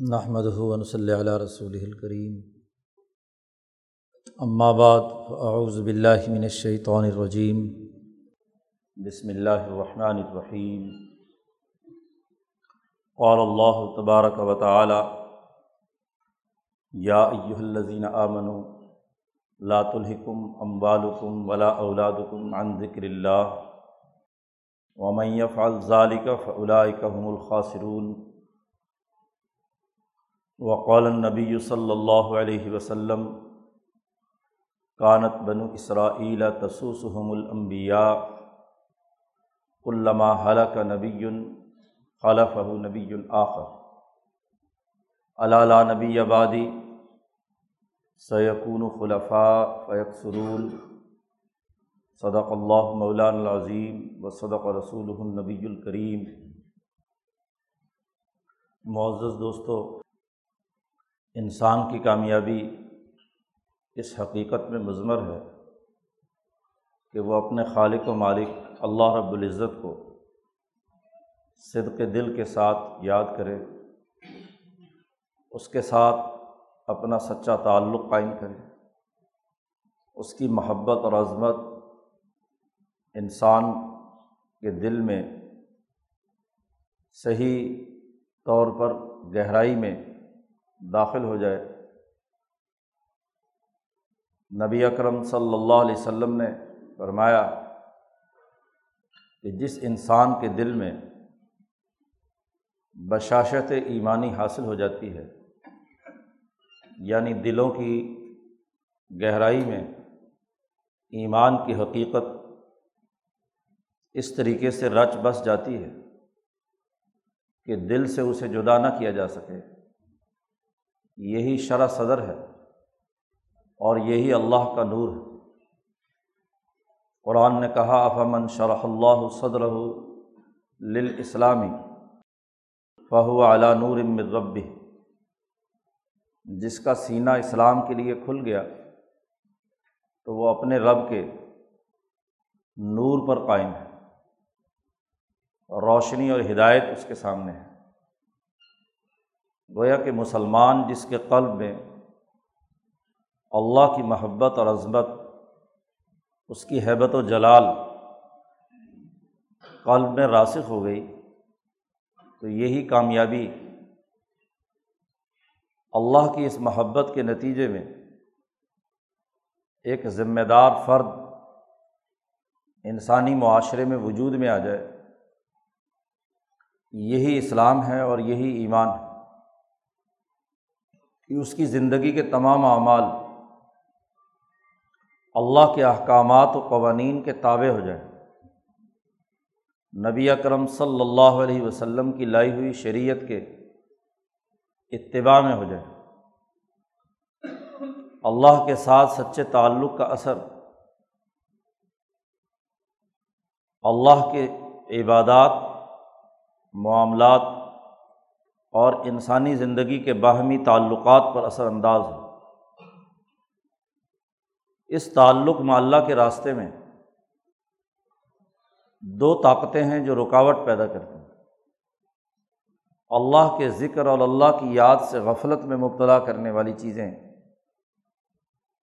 نحمد ہُون صلی علیہ رسول الکریم بعد اعوذ باللہ من الشیطان الرجیم بسم اللہ الرحمن الرحیم قال اللہ تبارک و تعالی یا ایہا الذین آمنوا، لا تلہکم اموالکم ولا اولادکم عن ذکر اللہ ومن يفعل ذلك فأولئک هم الخاسرون. وقال النبی صلی اللہ علیہ وسلم، کانت بنو اسرائیل تسوسحم الانبیاء علامہ حلق نبی خلف نبی آخر۔ علالہ نبی آبادی سیقون خلفاء فیق سرول صدق اللہ مولان العظیم و صدق رسول النبی الکریم۔ معزز دوستو انسان کی کامیابی اس حقیقت میں مضمر ہے کہ وہ اپنے خالق و مالک اللہ رب العزت کو صدق دل کے ساتھ یاد کرے، اس کے ساتھ اپنا سچا تعلق قائم کرے، اس کی محبت اور عظمت انسان کے دل میں صحیح طور پر گہرائی میں داخل ہو جائے۔ نبی اکرم صلی اللہ علیہ وسلم نے فرمایا کہ جس انسان کے دل میں بشاشت ایمانی حاصل ہو جاتی ہے یعنی دلوں کی گہرائی میں ایمان کی حقیقت اس طریقے سے رچ بس جاتی ہے کہ دل سے اسے جدا نہ کیا جا سکے۔ یہی شرح صدر ہے اور یہی اللہ کا نور ہے۔ قرآن نے کہا افامن شرح اللہ صدر اسلامی فہو اعلیٰ نور ربی جس کا سینہ اسلام کے لیے کھل گیا، تو وہ اپنے رب کے نور پر قائم ہے۔ روشنی اور ہدایت اس کے سامنے ہے۔ گویا کہ مسلمان جس کے قلب میں اللہ کی محبت اور عظمت، اس کی حیبت و جلال قلب میں راسخ ہو گئی، تو یہی کامیابی اللہ کی اس محبت کے نتیجے میں ایک ذمہ دار فرد انسانی معاشرے میں وجود میں آ جائے۔ یہی اسلام ہے اور یہی ایمان ہے۔ کہ اس کی زندگی کے تمام اعمال اللہ کے احکامات و قوانین کے تابع ہو جائیں۔ نبی اکرم صلی اللہ علیہ وسلم کی لائی ہوئی شریعت کے اتباع میں ہو جائے اللہ کے ساتھ سچے تعلق کا اثر، اللہ کے عبادات، معاملات اور انسانی زندگی کے باہمی تعلقات پر اثر انداز ہو۔ اس تعلق معلّہ کے راستے میں دو طاقتیں ہیں جو رکاوٹ پیدا کرتی ہیں۔ اللہ کے ذکر اور اللہ کی یاد سے غفلت میں مبتلا کرنے والی چیزیں۔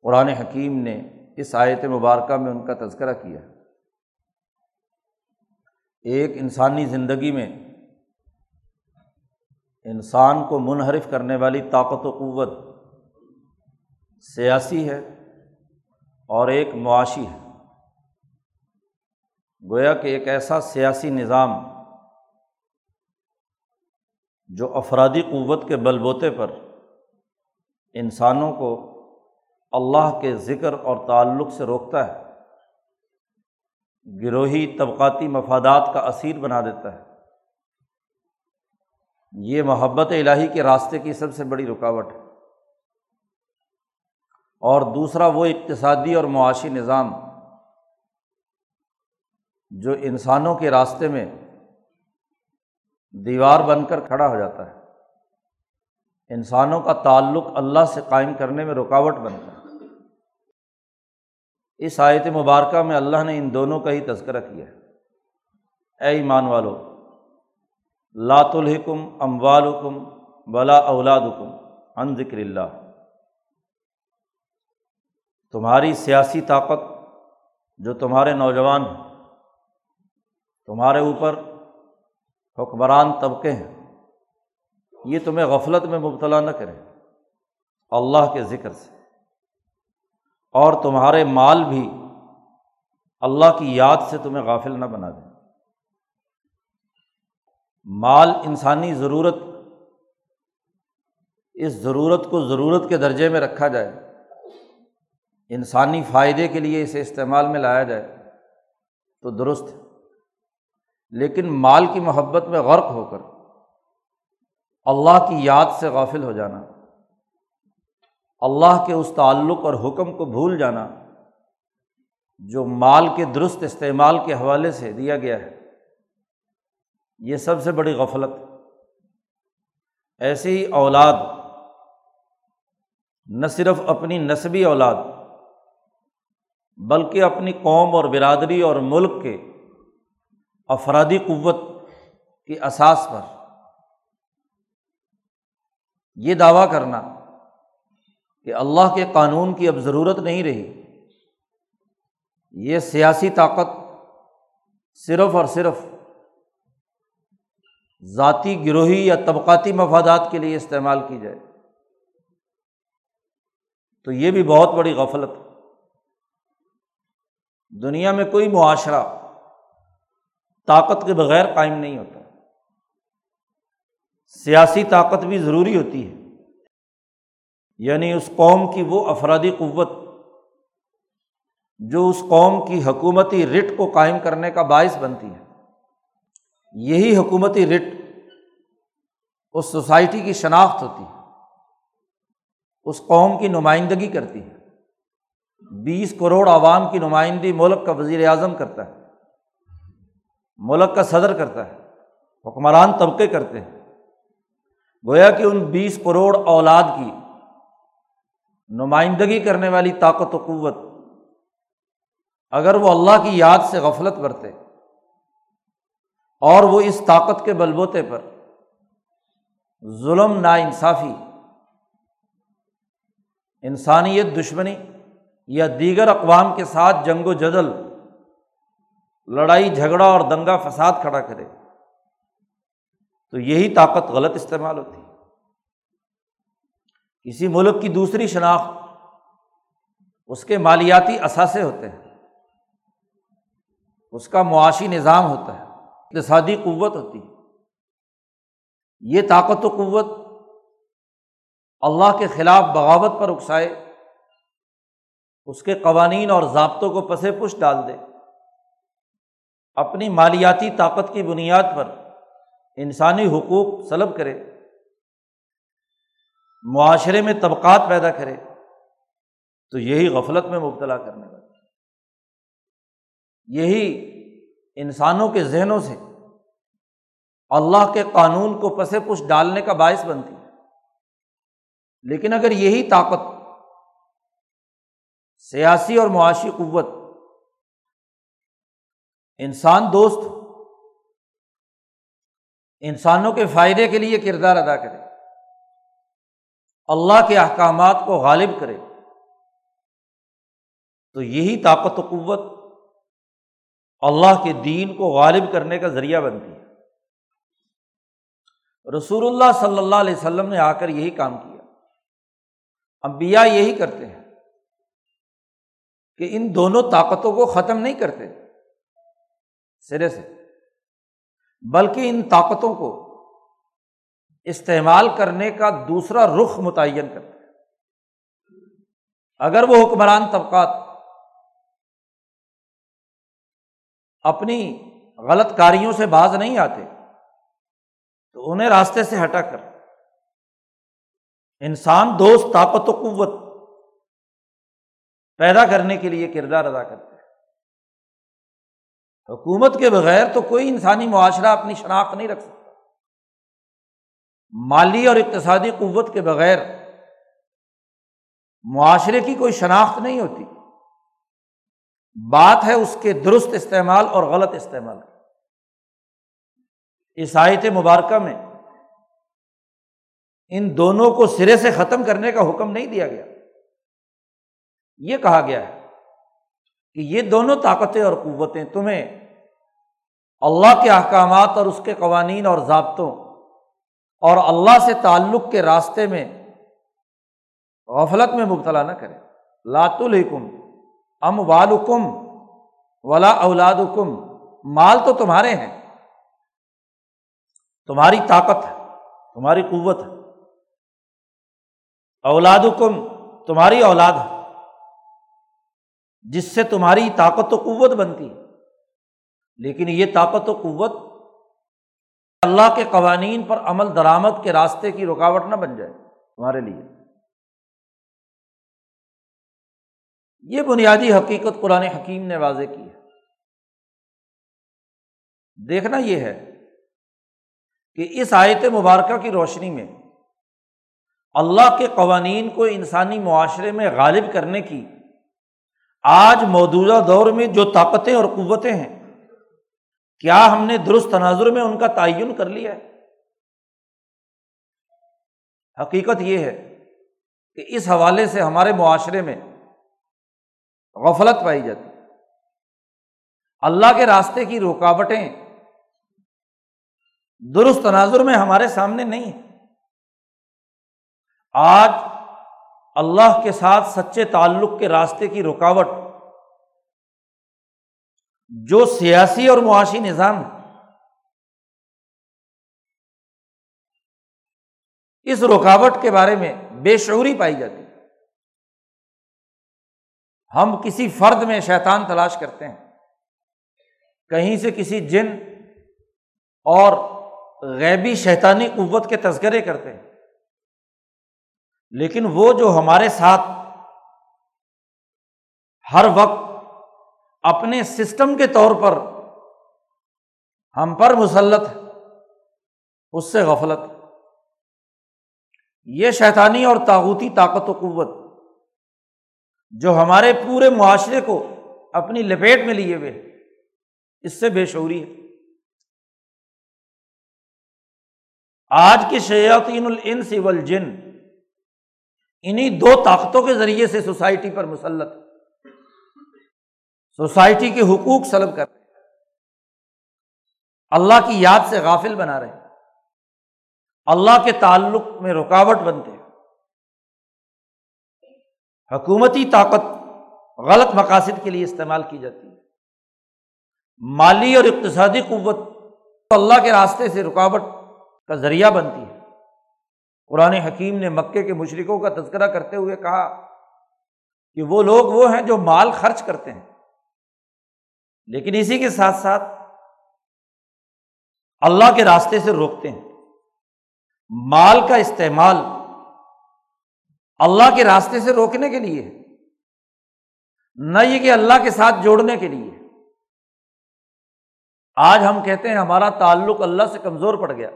قرآن حکیم نے اس آیت مبارکہ میں ان کا تذکرہ کیا۔ ایک انسانی زندگی میں انسان کو منحرف کرنے والی طاقت و قوت سیاسی ہے اور ایک معاشی ہے۔ گویا کہ ایک ایسا سیاسی نظام جو افرادی قوت کے بل بوتے پر انسانوں کو اللہ کے ذکر اور تعلق سے روکتا ہے، گروہی طبقاتی مفادات کا اثیر بنا دیتا ہے۔ یہ محبت الہی کے راستے کی سب سے بڑی رکاوٹ ہے۔ اور دوسرا وہ اقتصادی اور معاشی نظام جو انسانوں کے راستے میں دیوار بن کر کھڑا ہو جاتا ہے۔ انسانوں کا تعلق اللہ سے قائم کرنے میں رکاوٹ بنتا ہے۔ اس آیت مبارکہ میں اللہ نے ان دونوں کا ہی تذکرہ کیا ہے۔ اے ایمان والو لات الحکم اموالکم ولا اولاد حکم ان ذکر اللہ۔ تمہاری سیاسی طاقت جو تمہارے نوجوان ہیں، تمہارے اوپر حکمران طبقے ہیں، یہ تمہیں غفلت میں مبتلا نہ کریں، اللہ کے ذکر سے۔ اور تمہارے مال بھی اللہ کی یاد سے تمہیں غافل نہ بنا دیں۔ مال انسانی ضرورت، اس ضرورت کو ضرورت کے درجے میں رکھا جائے، انسانی فائدے کے لیے اسے استعمال میں لایا جائے، تو درست لیکن مال کی محبت میں غرق ہو کر، اللہ کی یاد سے غافل ہو جانا، اللہ کے اس تعلق اور حکم کو بھول جانا، جو مال کے درست استعمال کے حوالے سے دیا گیا ہے۔ یہ سب سے بڑی غفلت۔ ایسی ہی اولاد، نہ صرف اپنی نصبی اولاد، بلکہ اپنی قوم اور برادری اور ملک کے افرادی قوت کی اساس پر۔ یہ دعویٰ کرنا کہ اللہ کے قانون کی اب ضرورت نہیں رہی۔ یہ سیاسی طاقت صرف اور صرف ذاتی گروہی یا طبقاتی مفادات کے لیے استعمال کی جائے۔ تو یہ بھی بہت بڑی غفلت دنیا میں کوئی معاشرہ طاقت کے بغیر قائم نہیں ہوتا۔ سیاسی طاقت بھی ضروری ہوتی ہے۔ یعنی اس قوم کی وہ افرادی قوت جو اس قوم کی حکومتی رٹ کو قائم کرنے کا باعث بنتی ہے۔ یہی حکومتی رٹ اس سوسائٹی کی شناخت ہوتی ہے، اس قوم کی نمائندگی کرتی ہے۔ بیس کروڑ عوام کی نمائندگی ملک کا وزیر اعظم کرتا ہے، ملک کا صدر کرتا ہے، حکمران طبقے کرتے ہیں۔ گویا کہ ان بیس کروڑ اولاد کی نمائندگی کرنے والی طاقت و قوت اگر وہ اللہ کی یاد سے غفلت برتے اور وہ اس طاقت کے بلبوتے پر ظلم نا انصافی انسانیت دشمنی یا دیگر اقوام کے ساتھ جنگ و جدل، لڑائی، جھگڑا اور دنگا فساد کھڑا کرے، تو یہی طاقت غلط استعمال ہوتی ہے۔ کسی ملک کی دوسری شناخت، اس کے مالیاتی اثاثے ہوتے ہیں، اس کا معاشی نظام ہوتا ہے۔ اقتصادی قوت ہوتی ہے۔ یہ طاقت و قوت اللہ کے خلاف بغاوت پر اکسائے، اس کے قوانین اور ضابطوں کو پسے پش ڈال دے۔ اپنی مالیاتی طاقت کی بنیاد پر انسانی حقوق سلب کرے۔ معاشرے میں طبقات پیدا کرے۔ تو یہی غفلت میں مبتلا کرنے والا۔ یہی انسانوں کے ذہنوں سے اللہ کے قانون کو پس پش ڈالنے کا باعث بنتی۔ ہے لیکن اگر یہی طاقت سیاسی اور معاشی قوت، انسان دوست، انسانوں کے فائدے کے لیے کردار ادا کرے، اللہ کے احکامات کو غالب کرے، تو یہی طاقت و قوت اللہ کے دین کو غالب کرنے کا ذریعہ بنتی۔ ہے رسول اللہ صلی اللہ علیہ وسلم نے آ کر یہی کام کیا۔ امبیا یہی کرتے ہیں کہ ان دونوں طاقتوں کو ختم نہیں کرتے، سرے سے، بلکہ ان طاقتوں کو استعمال کرنے کا دوسرا رخ متعین کرتے ہیں۔ اگر وہ حکمران طبقات اپنی غلط کاریوں سے باز نہیں آتے تو انہیں راستے سے ہٹا کر۔ انسان دوست، طاقت و قوت پیدا کرنے کے لیے کردار ادا کرتے ہیں حکومت کے بغیر تو کوئی انسانی معاشرہ اپنی شناخت نہیں رکھ سکتا۔ مالی اور اقتصادی قوت کے بغیر معاشرے کی کوئی شناخت نہیں ہوتی۔ بات ہے اس کے درست استعمال اور غلط استعمال عیسائیت مبارکہ میں ان دونوں کو سرے سے ختم کرنے کا حکم نہیں دیا گیا۔ یہ کہا گیا ہے کہ یہ دونوں طاقتیں اور قوتیں تمہیں اللہ کے احکامات اور اس کے قوانین اور ضابطوں اور اللہ سے تعلق کے راستے میں غفلت میں مبتلا نہ کرے لات الحکم ام والکم ولا اولاد حکم مال تو تمہارے ہیں۔ تمہاری طاقت ہے، تمہاری قوت ہے۔ اولاد حکم تمہاری اولاد ہے، جس سے تمہاری طاقت و قوت بنتی ہے۔ لیکن یہ طاقت و قوت اللہ کے قوانین پر عمل درآمد کے راستے کی رکاوٹ نہ بن جائے تمہارے لیے۔ یہ بنیادی حقیقت قرآن حکیم نے واضح کی ہے۔ دیکھنا یہ ہے کہ اس آیت مبارکہ کی روشنی میں اللہ کے قوانین کو انسانی معاشرے میں غالب کرنے کی آج موجودہ دور میں جو طاقتیں اور قوتیں ہیں، کیا ہم نے درست تناظر میں ان کا تعین کر لیا ہے؟ حقیقت یہ ہے کہ اس حوالے سے ہمارے معاشرے میں غفلت پائی جاتی۔ اللہ کے راستے کی رکاوٹیں درست تناظر میں ہمارے سامنے نہیں ہے۔ آج اللہ کے ساتھ سچے تعلق کے راستے کی رکاوٹ، جو سیاسی اور معاشی نظام اس رکاوٹ کے بارے میں بے شعوری پائی جاتی ہم کسی فرد میں شیطان تلاش کرتے ہیں۔ کہیں سے کسی جن اور غیبی شیطانی قوت کے تذکرے کرتے ہیں۔ لیکن وہ جو ہمارے ساتھ ہر وقت اپنے سسٹم کے طور پر ہم پر مسلط اس سے غفلت یہ شیطانی اور تاغوتی طاقت و قوت جو ہمارے پورے معاشرے کو اپنی لپیٹ میں لیے ہوئے، اس سے بے شعوری ہے۔ آج کے شیاطین الانس والجن انہیں دو طاقتوں کے ذریعے سے سوسائٹی پر مسلط سوسائٹی کے حقوق سلب کر رہے اللہ کی یاد سے غافل بنا رہے اللہ کے تعلق میں رکاوٹ بنتے حکومتی طاقت غلط مقاصد کے لیے استعمال کی جاتی ہے۔ مالی اور اقتصادی قوت اللہ کے راستے سے رکاوٹ کا ذریعہ بنتی ہے۔ قرآن حکیم نے مکے کے مشرقوں کا تذکرہ کرتے ہوئے کہا کہ وہ لوگ وہ ہیں جو مال خرچ کرتے ہیں۔ لیکن اسی کے ساتھ ساتھ اللہ کے راستے سے روکتے ہیں۔ مال کا استعمال اللہ کے راستے سے روکنے کے لیے نہ یہ کہ اللہ کے ساتھ جوڑنے کے لیے۔ آج ہم کہتے ہیں ہمارا تعلق اللہ سے کمزور پڑ گیا۔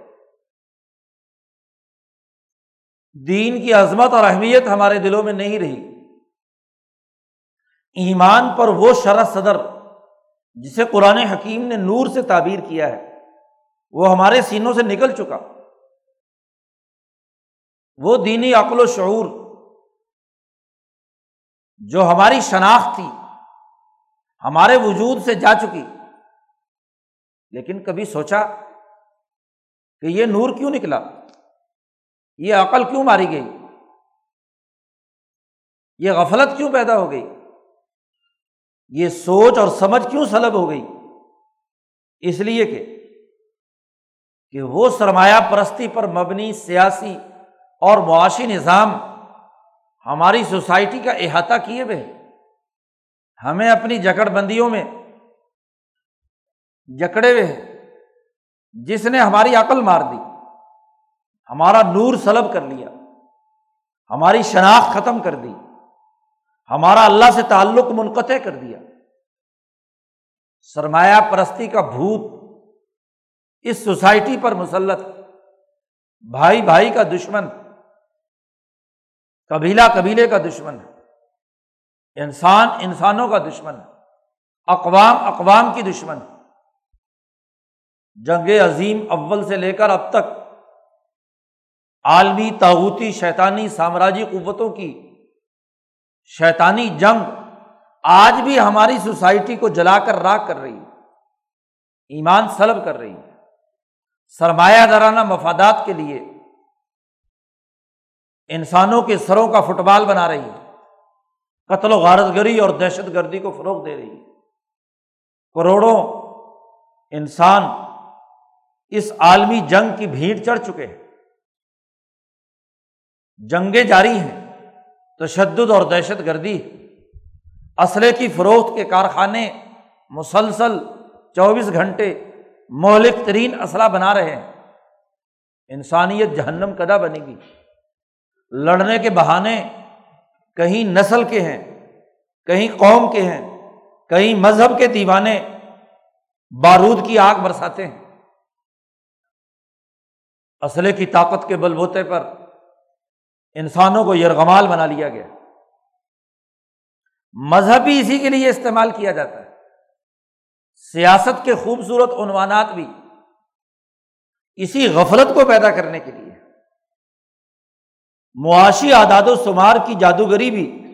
دین کی عظمت اور اہمیت ہمارے دلوں میں نہیں رہی۔ ایمان پر وہ شرح صدر جسے قرآن حکیم نے نور سے تعبیر کیا ہے، وہ ہمارے سینوں سے نکل چکا۔ وہ دینی عقل و شعور جو ہماری شناخت تھی، ہمارے وجود سے جا چکی۔ لیکن کبھی سوچا کہ یہ نور کیوں نکلا؟ یہ عقل کیوں ماری گئی؟ یہ غفلت کیوں پیدا ہو گئی؟ یہ سوچ اور سمجھ کیوں سلب ہو گئی؟ اس لیے کہ کہ وہ سرمایہ پرستی پر مبنی سیاسی اور معاشی نظام ہماری سوسائٹی کا احاطہ کیے ہوئے ہمیں اپنی جکڑ بندیوں میں جکڑے ہوئے جس نے ہماری عقل مار دی۔ ہمارا نور سلب کر لیا، ہماری شناخت ختم کر دی، ہمارا اللہ سے تعلق منقطع کر دیا۔ سرمایہ پرستی کا بھوت اس سوسائٹی پر مسلط، بھائی بھائی کا دشمن، قبیلہ قبیلے کا دشمن ہے۔ انسان انسانوں کا دشمن ہے۔ اقوام اقوام کی دشمن جنگ عظیم اول سے لے کر اب تک عالمی تاوتی شیطانی سامراجی قوتوں کی شیطانی جنگ آج بھی ہماری سوسائٹی کو جلا کر راک کر رہی ہے، ایمان سلب کر رہی ہے۔ سرمایہ دارانہ مفادات کے لیے انسانوں کے سروں کا فٹ بال بنا رہی ہے۔ قتل و غارت گری اور دہشت گردی کو فروغ دے رہی ہے۔ کروڑوں انسان اس عالمی جنگ کی بھیڑ چڑھ چکے ہیں۔ جنگیں جاری ہیں، تشدد اور دہشت گردی، اسلحے کی فروخت کے کارخانے، مسلسل چوبیس گھنٹے مہلک ترین اسلحہ بنا رہے ہیں۔ انسانیت جہنم کدا بنے گی؟ لڑنے کے بہانے کہیں نسل کے ہیں، کہیں قوم کے ہیں، کہیں مذہب کے دیوانے بارود کی آگ برساتے ہیں۔ اسلحے کی طاقت کے بل بوتے پر انسانوں کو یرغمال بنا لیا گیا۔ مذہب بھی اسی کے لیے استعمال کیا جاتا ہے۔ سیاست کے خوبصورت عنوانات بھی اسی غفلت کو پیدا کرنے کے لیے۔ معاشی اعداد و شمار کی جادوگری بھی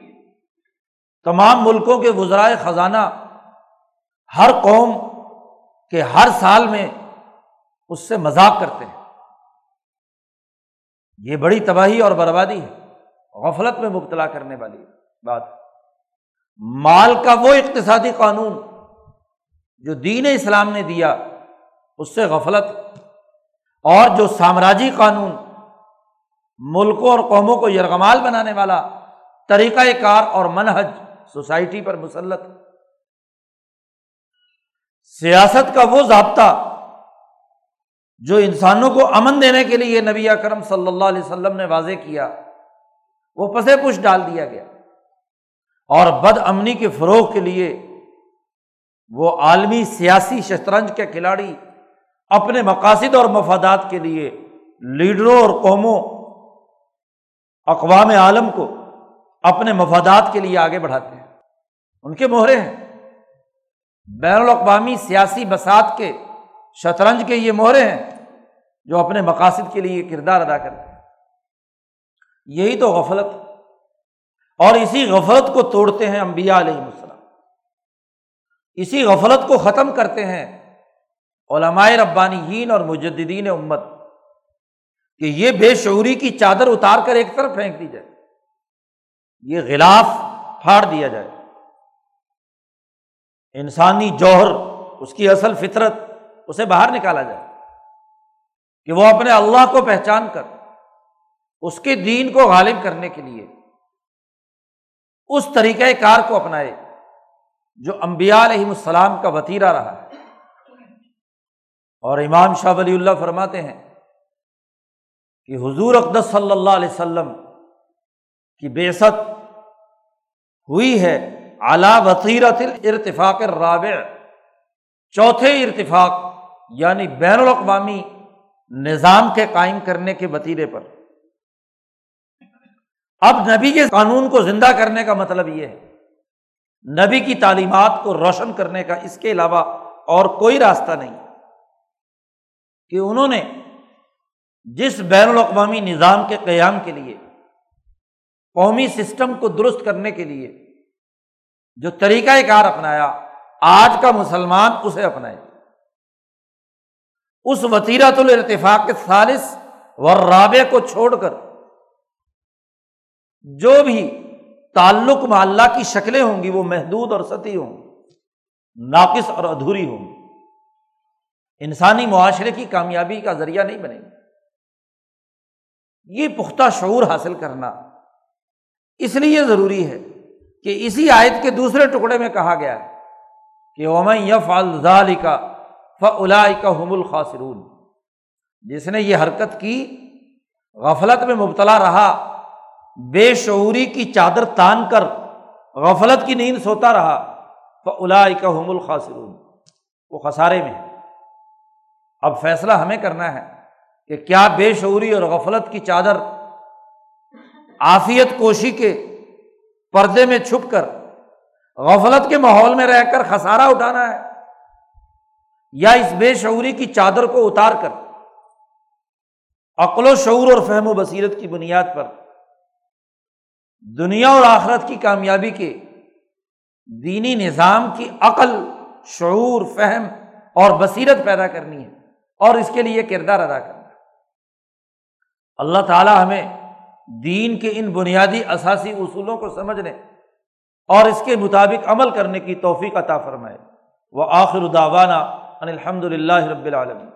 تمام ملکوں کے وزرائے خزانہ ہر قوم کے ہر سال میں اس سے مذاق کرتے ہیں۔ یہ بڑی تباہی اور بربادی ہے، غفلت میں مبتلا کرنے والی بات۔ مال کا وہ اقتصادی قانون جو دین اسلام نے دیا، اس سے غفلت۔ اور جو سامراجی قانون ملکوں اور قوموں کو یرغمال بنانے والا طریقۂ کار اور منحج سوسائٹی پر مسلط۔ سیاست کا وہ ضابطہ جو انسانوں کو امن دینے کے لیے نبی اکرم صلی اللہ علیہ وسلم نے واضح کیا، وہ پسے پش ڈال دیا گیا۔ اور بد امنی کے فروغ کے لیے وہ عالمی سیاسی شطرنج کے کھلاڑی اپنے مقاصد اور مفادات کے لیے لیڈروں اور قوموں، اقوام عالم کو اپنے مفادات کے لیے آگے بڑھاتے ہیں۔ ان کے مہرے ہیں۔ بین الاقوامی سیاسی بسات کے شطرنج کے یہ مہرے ہیں جو اپنے مقاصد کے لیے کردار ادا کرتے ہیں۔ یہی تو غفلت۔ اور اسی غفلت کو توڑتے ہیں امبیا علیہ السلام۔ اسی غفلت کو ختم کرتے ہیں علمائے ربانی اور مجدین امت۔ کہ یہ بے شعوری کی چادر اتار کر ایک طرف پھینک دی جائے۔ یہ غلاف پھاڑ دیا جائے۔ انسانی جوہر، اس کی اصل فطرت اسے باہر نکالا جائے کہ وہ اپنے اللہ کو پہچان کر، اس کے دین کو غالب کرنے کے لیے اس طریقۂ کار کو اپنائے جو امبیا علیہم السلام کا وطیرہ رہا ہے۔ اور امام شاہ ولی اللہ فرماتے ہیں کہ حضور اقدس صلی اللہ علیہ وسلم کی بےست ہوئی ہے اعلیٰ وطیرت ارتفاق رابع چوتھے ارتفاق یعنی بین الاقوامی نظام کے قائم کرنے کے وطیرے پر۔ اب نبی کے قانون کو زندہ کرنے کا مطلب یہ ہے۔ نبی کی تعلیمات کو روشن کرنے کا اس کے علاوہ اور کوئی راستہ نہیں۔ کہ انہوں نے جس بین الاقوامی نظام کے قیام کے لیے، قومی سسٹم کو درست کرنے کے لیے جو طریقۂ کار اپنایا، آج کا مسلمان اسے اپنائے۔ اس وطیرت الرتفاق کے سالس و رابع کو چھوڑ کر جو بھی تعلق معلّہ کی شکلیں ہوں گی وہ محدود اور سطح ہوں گی، ناقص اور ادھوری ہوں گی۔ انسانی معاشرے کی کامیابی کا ذریعہ نہیں بنے گی۔ یہ پختہ شعور حاصل کرنا اس لیے ضروری ہے کہ اسی آیت کے دوسرے ٹکڑے میں کہا گیا ہے کہ اومن یف الزال کا فلا کا حم الخاصرون جس نے یہ حرکت کی، غفلت میں مبتلا رہا، بے شعوری کی چادر تان کر غفلت کی نیند سوتا رہا فلا کا حم الخاصرون وہ خسارے میں اب فیصلہ ہمیں کرنا ہے کہ کیا بے شعوری اور غفلت کی چادر آفیت کوشی کے پردے میں چھپ کر، غفلت کے ماحول میں رہ کر خسارہ اٹھانا ہے۔ یا اس بے شعوری کی چادر کو اتار کر۔ عقل و شعور اور فہم و بصیرت کی بنیاد پر۔ دنیا اور آخرت کی کامیابی کے۔ دینی نظام کی عقل، شعور، فہم اور بصیرت پیدا کرنی ہے اور اس کے لیے کردار ادا کرنا۔ اللہ تعالیٰ ہمیں دین کے ان بنیادی اثاثی اصولوں کو سمجھنے اور اس کے مطابق عمل کرنے کی توفیق عطا فرمائے۔ وہ آخر داوانہ الحمد للہ رب العالمین۔